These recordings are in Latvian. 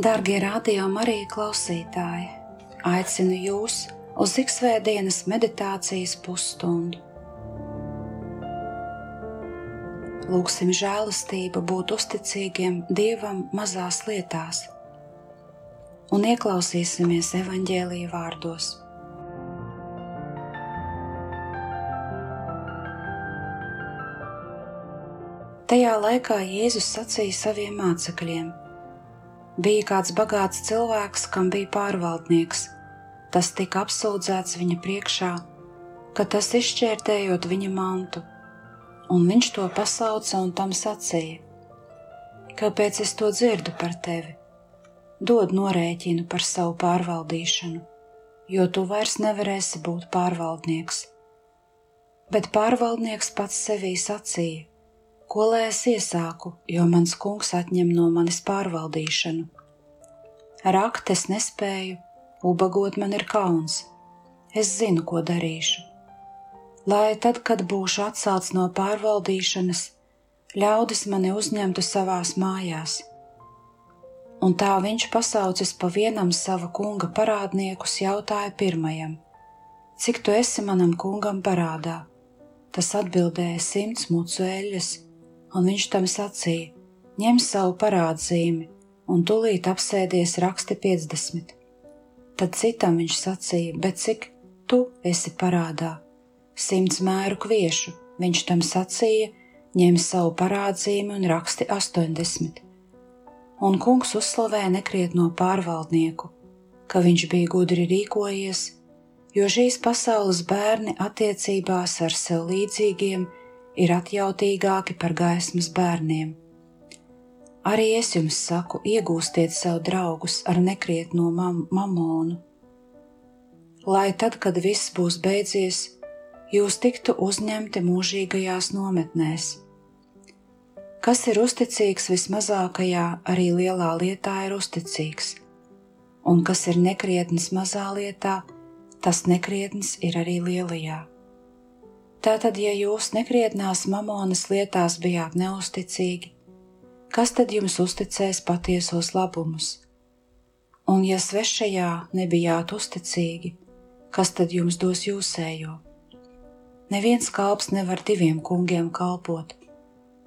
Darbie radio Marija klausītāji, aicinu jūs uz iksvētdienas meditācijas pusstundu. Lūksim žēlastību būt uzticīgiem Dievam mazās lietās un ieklausīsimies evaņģēlīja vārdos. Tajā laikā Jēzus sacīja saviem mācekļiem – Bija kāds bagāts cilvēks, kam bija pārvaldnieks. Tas tika apsūdzēts viņa priekšā, ka tas izšķērtējot viņa mantu, un viņš to pasauca un tam sacīja: Kāpēc es to dzirdu par tevi? Dod norēķinu par savu pārvaldīšanu, jo tu vairs nevarēsi būt pārvaldnieks. Bet pārvaldnieks pats sevī sacīja: Ko lai es iesāku, jo mans kungs atņem no manis pārvaldīšanu? Rakt es nespēju, ubagot man ir kauns. Es zinu, ko darīšu. Lai tad, kad būšu atcelts no pārvaldīšanas, ļaudis mani uzņemtu savās mājās. Un tā viņš pasaucis pa vienam sava kunga parādniekus, jautāja pirmajam: Cik tu esi manam kungam parādā? Tas atbildēja simts mucu eļļas un viņš tam sacīja: ņem savu parādzīmi, un tūlīt apsēdies raksti 50. Tad citam viņš sacīja: bet cik tu esi parādā? Simts mēru kviešu, viņš tam sacīja: ņem savu parādzīmi un raksti 80. Un kungs uzslavēja nekrietno pārvaldnieku, ka viņš bija gudri rīkojies, jo šīs pasaules bērni attiecībās ar sev līdzīgiem ir atjautīgāki par gaismas bērniem. Arī es jums saku, iegūstiet sev draugus ar nekrietno mam mamonu, lai tad, kad viss būs beidzies, jūs tiktu uzņemti mūžīgajās nometnēs. Kas ir uzticīgs vismazākajā, arī lielā lietā ir uzticīgs, un kas ir nekrietns mazā lietā, tas nekrietns ir arī lielajā. Tātad, ja jūs nekrietnās mamonas lietās bijāt neusticīgi, kas tad jums uzticēs patiesos labumus? Un ja svešajā nebijāt uzticīgi, kas tad jums dos jūsējo? Neviens kalps nevar diviem kungiem kalpot,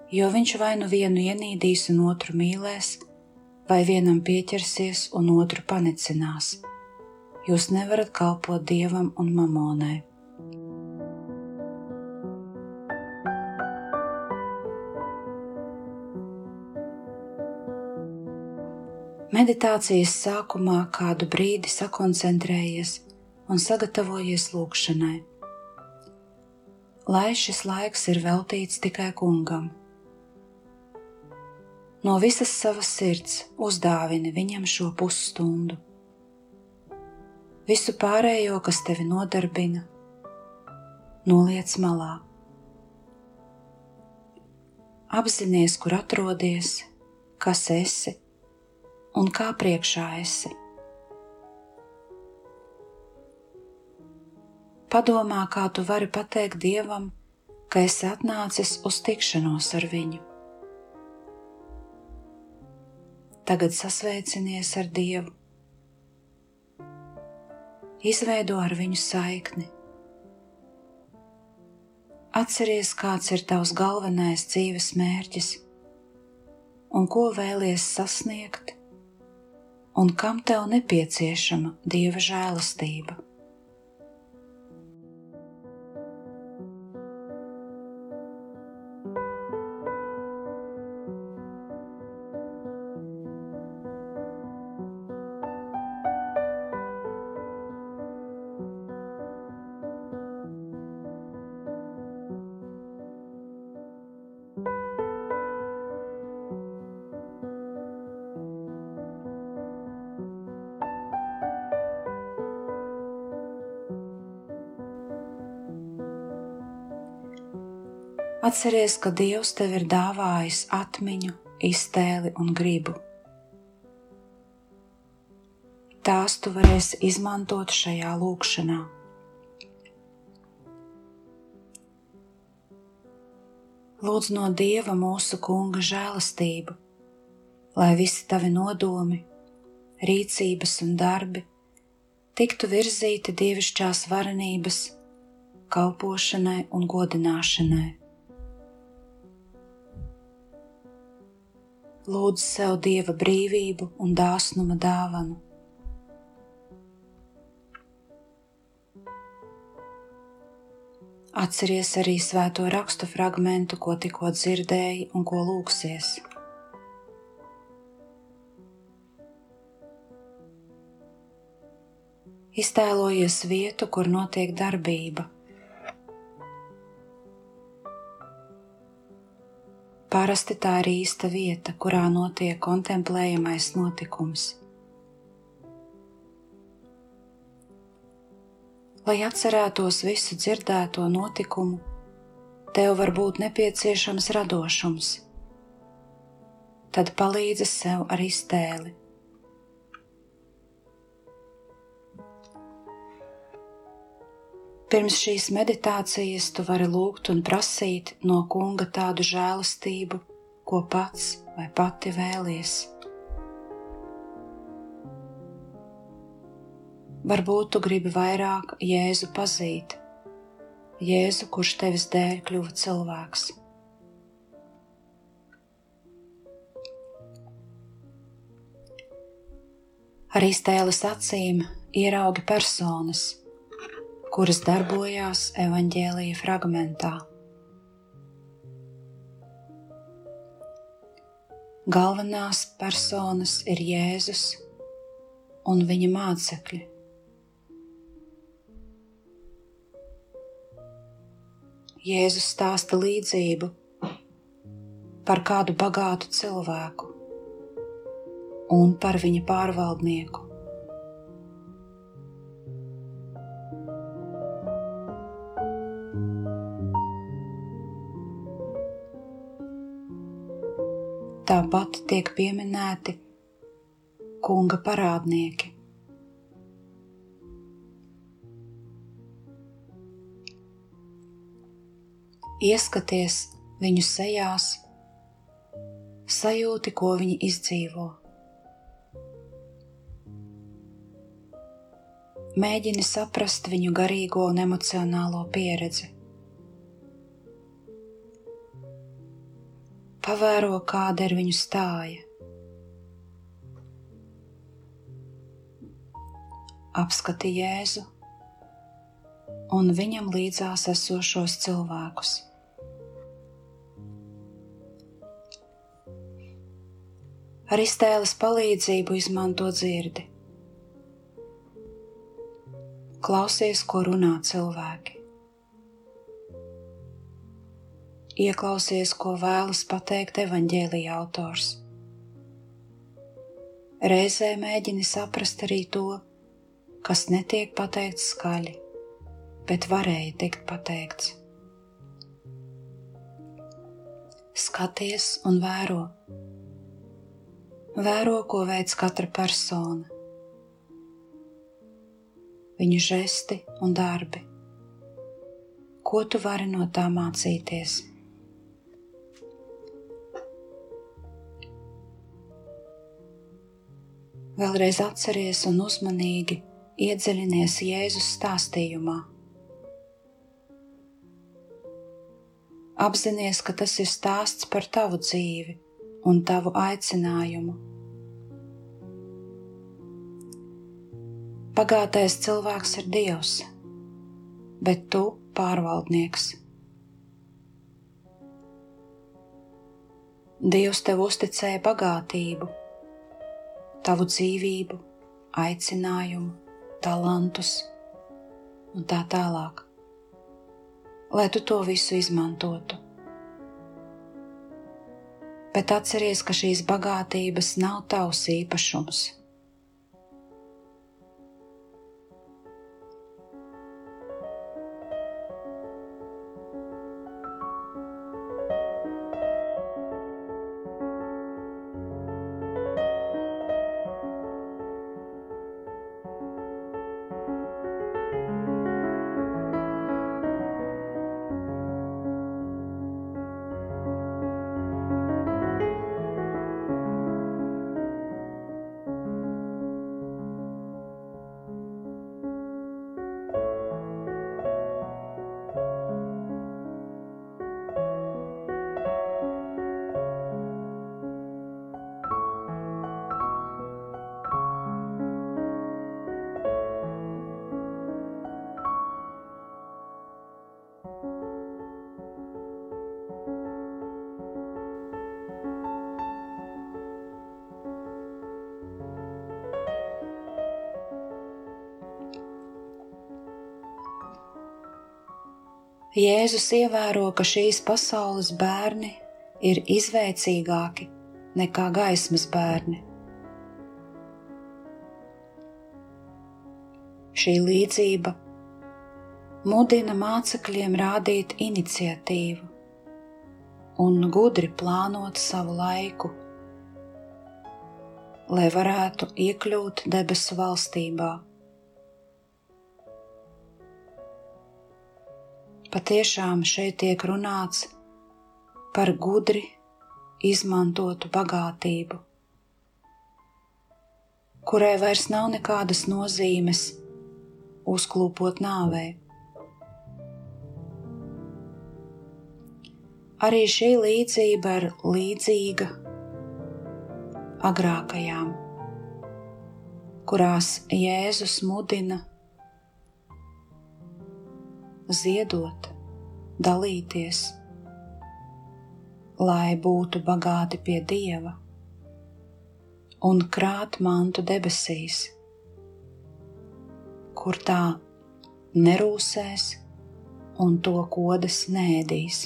jo viņš vai nu vienu ienīdīs un otru mīlēs, vai vienam pieķersies un otru panecinās. Jūs nevarat kalpot dievam un mamonai. Meditācijas sākumā kādu brīdi sakoncentrējies un sagatavojies lūgšanai. Lai šis laiks ir veltīts tikai kungam. No visas savas sirds uzdāvini viņam šo pusstundu. Visu pārējo, kas tevi nodarbina, noliec malā. Apzinies, kur atrodies, kas esi un kā priekšā esi. Padomā, kā tu vari pateikt Dievam, ka esi atnācis uz tikšanos ar viņu. Tagad sasveicinies ar Dievu, izveido ar viņu saikni. Atceries, kāds ir tavs galvenais dzīves mērķis un ko vēlies sasniegt un kam tev nepieciešama dieva žēlastība. Atceries, ka Dievs tev ir dāvājis atmiņu, iztēli un gribu. Tās tu varēsi izmantot šajā lūkšanā. Lūdzu no Dieva mūsu Kunga žēlastību, lai visi tavi nodomi, rīcības un darbi tiktu virzīti dievišķās varenības, kalpošanai un godināšanai. Lūdzu sev dieva brīvību un dāsnuma dāvanu. Atceries arī svēto rakstu fragmentu, ko tikko dzirdēji un ko lūksies. Iztēlojies vietu, kur notiek darbība. Parasti tā ir īsta vieta, kurā notiek kontemplējamais notikums. Lai atcerētos visu dzirdēto notikumu, tev var būt nepieciešams radošums. Tad palīdzi sev ar iztēli. Pirms šīs meditācijas tu vari lūgt un prasīt no kunga tādu žēlastību, ko pats vai pati vēlies. Varbūt tu gribi vairāk Jēzu pazīt, Jēzu, kurš tevis dēļ kļuva cilvēks. Ar iztēles acīm ieraugi personas kuras darbojās evaņģēlīja fragmentā. Galvenās personas ir Jēzus un viņa mācekļi. Jēzus stāsta līdzību par kādu bagātu cilvēku un par viņa pārvaldnieku. Tāpat tiek pieminēti kunga parādnieki. Ieskaties viņu sejās, sajūti, ko viņi izdzīvo. Mēģini saprast viņu garīgo un emocionālo pieredzi. Pavēro, kāda ir viņu stāja. Apskati Jēzu un viņam līdzās esošos cilvēkus. Ar iztēles palīdzību izmanto dzirdi. Klausies, ko runā cilvēki. Ieklausies, ko vēlas pateikt evaņģēlīja autors. Reizē mēģini saprast arī to, kas netiek pateikts skaļi, bet varēja tikt pateikts. Skaties un vēro. Vēro, ko veids katra persona, viņu žesti un darbi. Ko tu vari no tā mācīties? Vēlreiz atceries un uzmanīgi iedziļinies Jēzus stāstījumā. Apzinies, ka tas ir stāsts par tavu dzīvi un tavu aicinājumu. Pagātais cilvēks ir Dievs, bet tu pārvaldnieks. Dievs tev uzticēja bagātību tavu dzīvību, aicinājumu, talantus un tā tālāk, lai tu to visu izmantotu. Bet atceries, ka šīs bagātības nav tavs īpašums. Jēzus ievēro, ka šīs pasaules bērni ir izvēcīgāki nekā gaismas bērni. Šī līdzība mudina mācekļiem rādīt iniciatīvu un gudri plānot savu laiku, lai varētu iekļūt debesu valstībā. Patiešām šeit tiek runāts par gudri izmantotu bagātību, kurai vairs nav nekādas nozīmes uzklūpot nāvei. Arī šī līdzība ir līdzīga agrākajām, kurās Jēzus mudina ziedot, dalīties, lai būtu bagāti pie Dieva un krāt mantu debesīs, kur tā nerūsēs un to kodas nēdīs.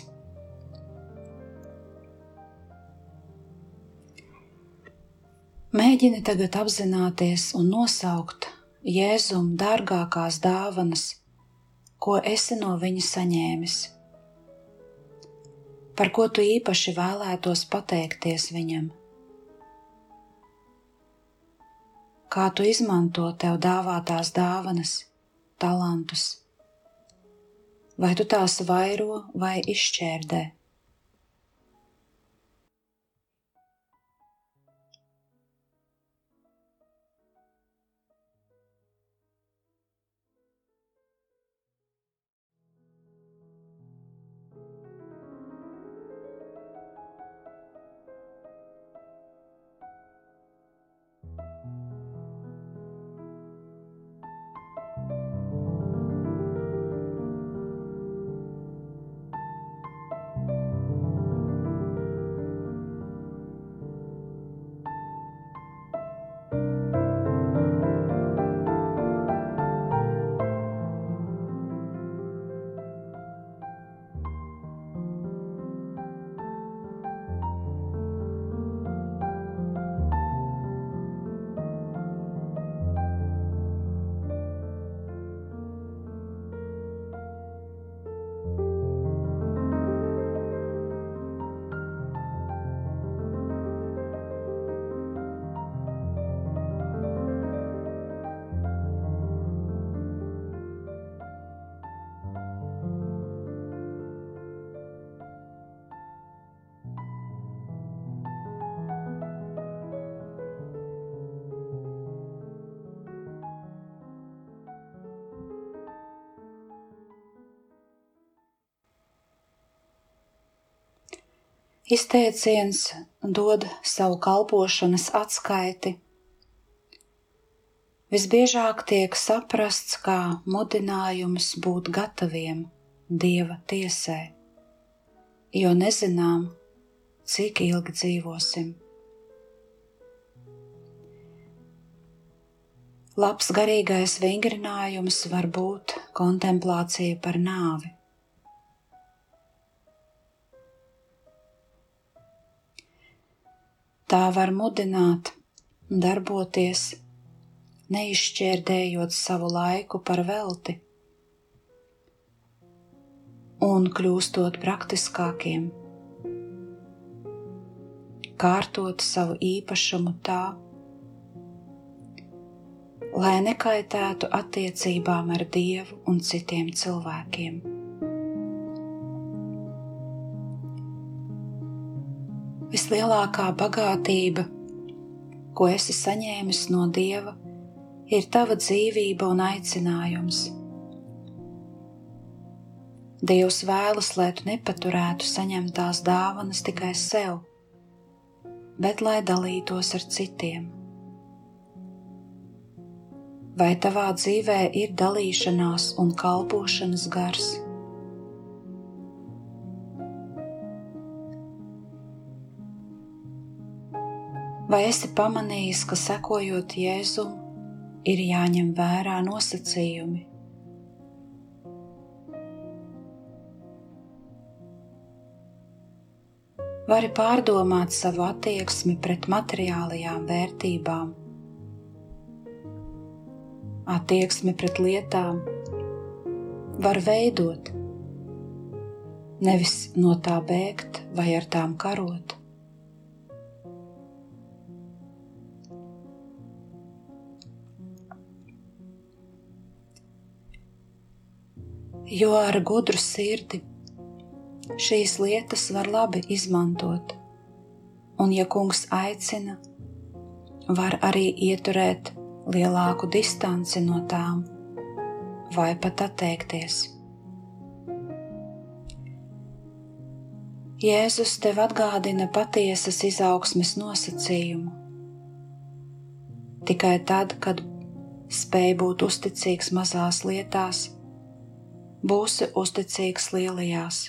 Mēģini tagad apzināties un nosaukt Jēzum dārgākās dāvanas ko esi no viņa saņēmis, par ko tu īpaši vēlētos pateikties viņam. Kā tu izmanto tev dāvātās dāvanas, talantus, vai tu tās vairo vai izšķērdē? Izteiciens dod savu kalpošanas atskaiti. Visbiežāk tiek saprasts kā mudinājums būt gataviem Dieva tiesē, jo nezinām, cik ilgi dzīvosim. Labs garīgais vingrinājums var būt kontemplācija par nāvi. Tā var mudināt, darboties, neizšķērdējot savu laiku par velti un kļūstot praktiskākiem, kārtot savu īpašumu tā, lai nekaitētu attiecībām ar Dievu un citiem cilvēkiem. Vislielākā bagātība, ko esi saņēmis no Dieva, ir tava dzīvība un aicinājums. Dievs vēlas, lai tu nepaturētu saņemtās dāvanas tikai sev, bet lai dalītos ar citiem. Vai tavā dzīvē ir dalīšanās un kalpošanas gars? Vai esi pamanījis, ka sekojot Jēzum, ir jāņem vērā nosacījumi? Vari pārdomāt savu attieksmi pret materiālajām vērtībām, attieksmi pret lietām, var veidot, nevis no tā bēgt vai ar tām karot. Jo ar gudru sirdi šīs lietas var labi izmantot, un, ja kungs aicina, var arī ieturēt lielāku distanci no tām vai pat atteikties. Jēzus tev atgādina patiesas izaugsmes nosacījumu. Tikai tad, kad spēj būt uzticīgs mazās lietās, būsi uzticīgs lielajās.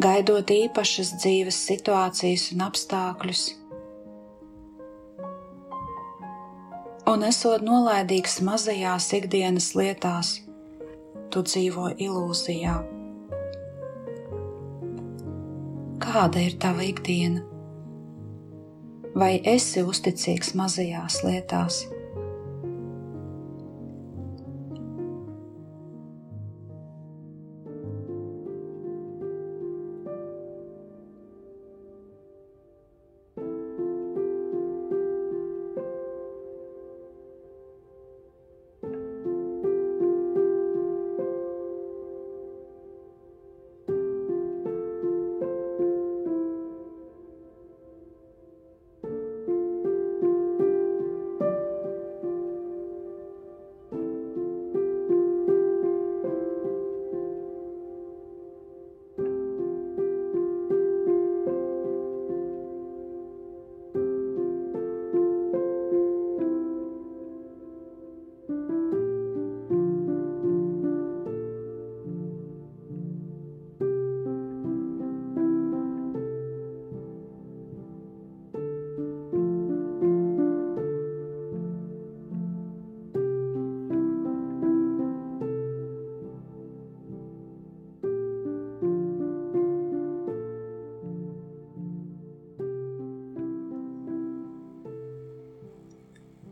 Gaidot īpašas dzīves situācijas un apstākļus, un esot nolaidīgs mazajās ikdienas lietās tu dzīvo ilūzijā. Kāda ir tava ikdiena? Vai esi uzticīgs mazajās lietās?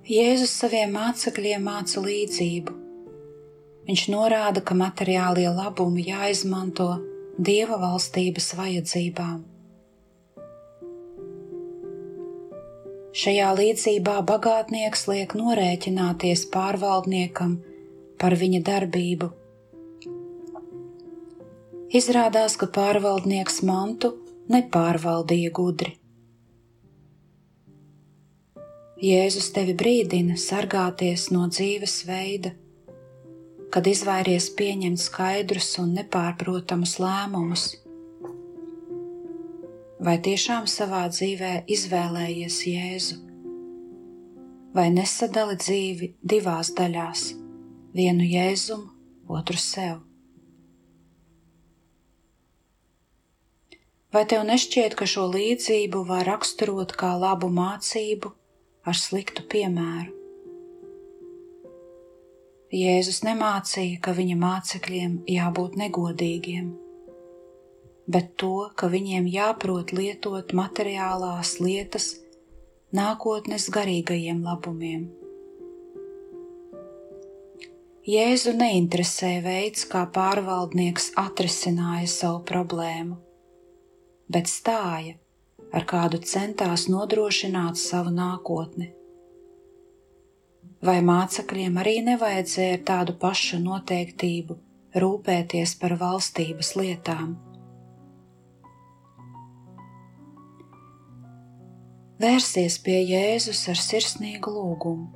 Jēzus saviem mācekļiem māca līdzību. Viņš norāda, ka materiālie labumi jāizmanto Dieva valstības vajadzībām. Šajā līdzībā bagātnieks liek norēķināties pārvaldniekam par viņa darbību. Izrādās, ka pārvaldnieks mantu nepārvaldīja gudri. Jēzus tevi brīdina sargāties no dzīves veida, kad izvairies pieņemt skaidrus un nepārprotamus lēmumus. Vai tiešām savā dzīvē izvēlējies Jēzu, vai nesadali dzīvi divās daļās, vienu Jēzumu, otru sev? Vai tev nešķiet, ka šo līdzību var raksturot kā labu mācību ar sliktu piemēru. Jēzus nemācīja, ka viņa mācekļiem jābūt negodīgiem, bet to, ka viņiem jāprot lietot materiālās lietas nākotnes garīgajiem labumiem. Jēzu neinteresē veids, kā pārvaldnieks atrisināja savu problēmu, bet stāja ar kādu centās nodrošināt savu nākotni. Vai mācekļiem arī nevajadzēja tādu pašu noteiktību rūpēties par valstības lietām? Vērsies pie Jēzus ar sirsnīgu lūgumu,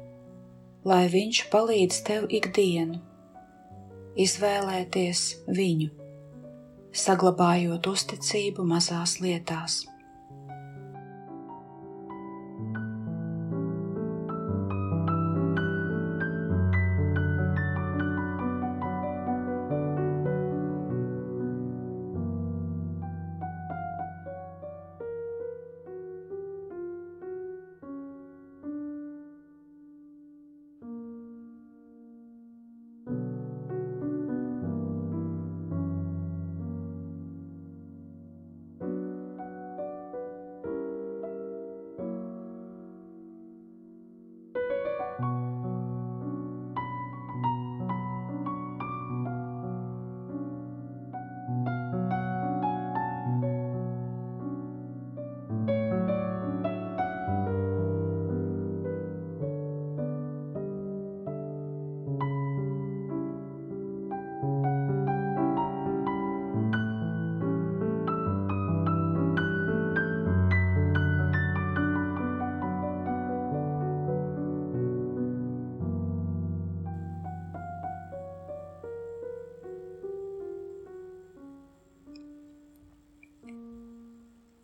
lai Viņš palīdz tev ikdienu izvēlēties viņu, saglabājot uzticību mazās lietās.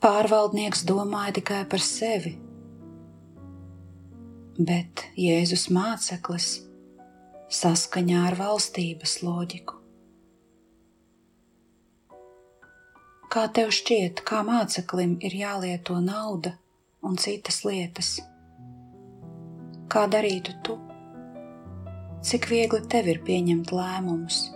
Pārvaldnieks domāja tikai par sevi, bet Jēzus māceklis saskaņā ar valstības loģiku. Kā tev šķiet, kā māceklim ir jālieto nauda un citas lietas? Kā darītu tu? Cik viegli tev ir pieņemt lēmumus?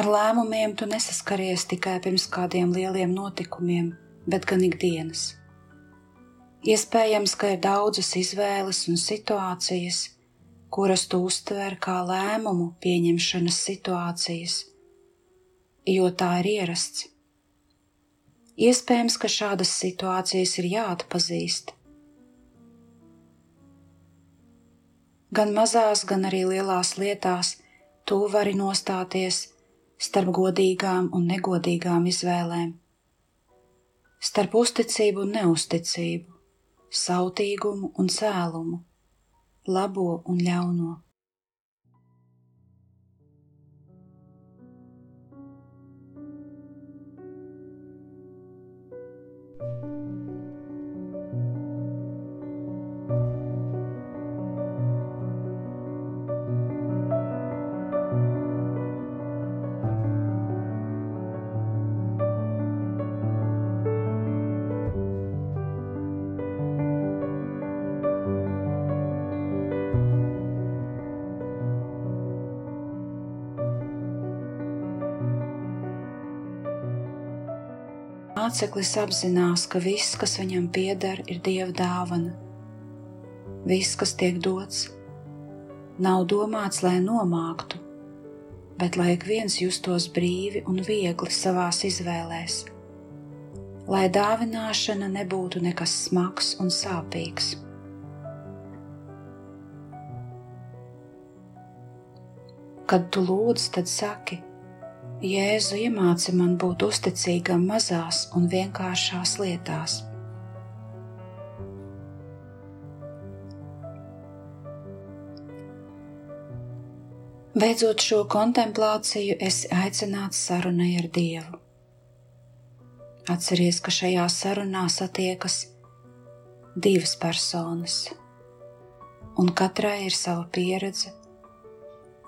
Ar lēmumiem tu nesaskaries tikai pirms kādiem lieliem notikumiem, bet gan ikdienas. Iespējams, ka ir daudzas izvēles un situācijas, kuras tu uztver kā lēmumu pieņemšanas situācijas, jo tā ir ierasts. Iespējams, ka šādas situācijas ir jāatpazīst. Gan mazās, gan arī lielās lietās tu vari nostāties starp godīgām un negodīgām izvēlēm, starp uzticību un neusticību, sautīgumu un cēlumu, labo un ļauno. Māceklis apzinās, ka viss, kas viņam pieder, ir dieva dāvana. Viss, kas tiek dots, nav domāts, lai nomāktu, bet lai ik viens justos brīvi un viegli savās izvēlēs, lai dāvināšana nebūtu nekas smags un sāpīgs. Kad tu lūdz, tad saki, Jēzu iemāci man būt uzticīgam mazās un vienkāršās lietās. Beidzot šo kontemplāciju, esi aicināts sarunai ar Dievu. Atceries, ka šajā sarunā satiekas divas personas, un katrai ir sava pieredze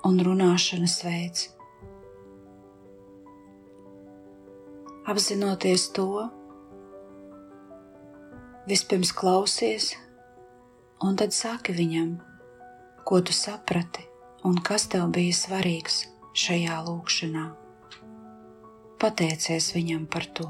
un runāšanas veids. Apzinoties to, vispirms klausies, un tad saki viņam, ko tu saprati un kas tev bija svarīgs šajā lūkšanā. Pateicies viņam par to.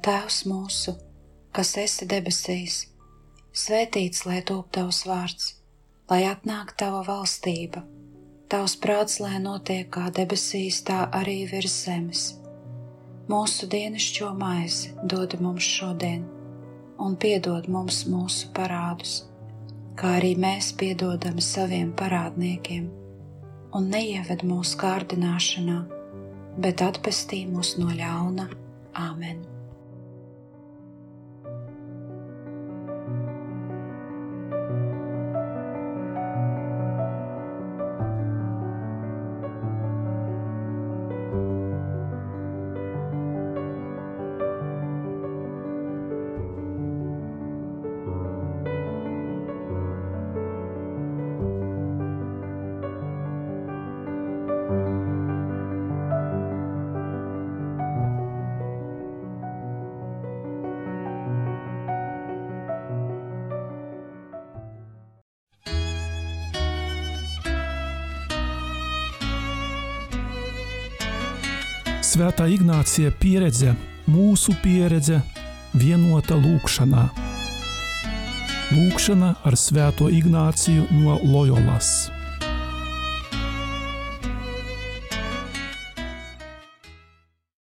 Tēvs mūsu, kas esi debesīs, svētīts lai top tavs vārds, lai atnāk tava valstība, tavs prāts, lai notiek kā debesīs, tā arī virs zemes. Mūsu dienascho maizi dod mums šodien, un piedod mums mūsu parādus, kā arī mēs piedodam saviem parādniekiem, un neieved mūsu kārdināšanā, bet atpestī mūs no ļauna. Āmen! Svētā Ignācija pieredze, mūsu pieredze, vienota lūkšanā. Lūkšana ar Svēto Ignāciju no Loyolas.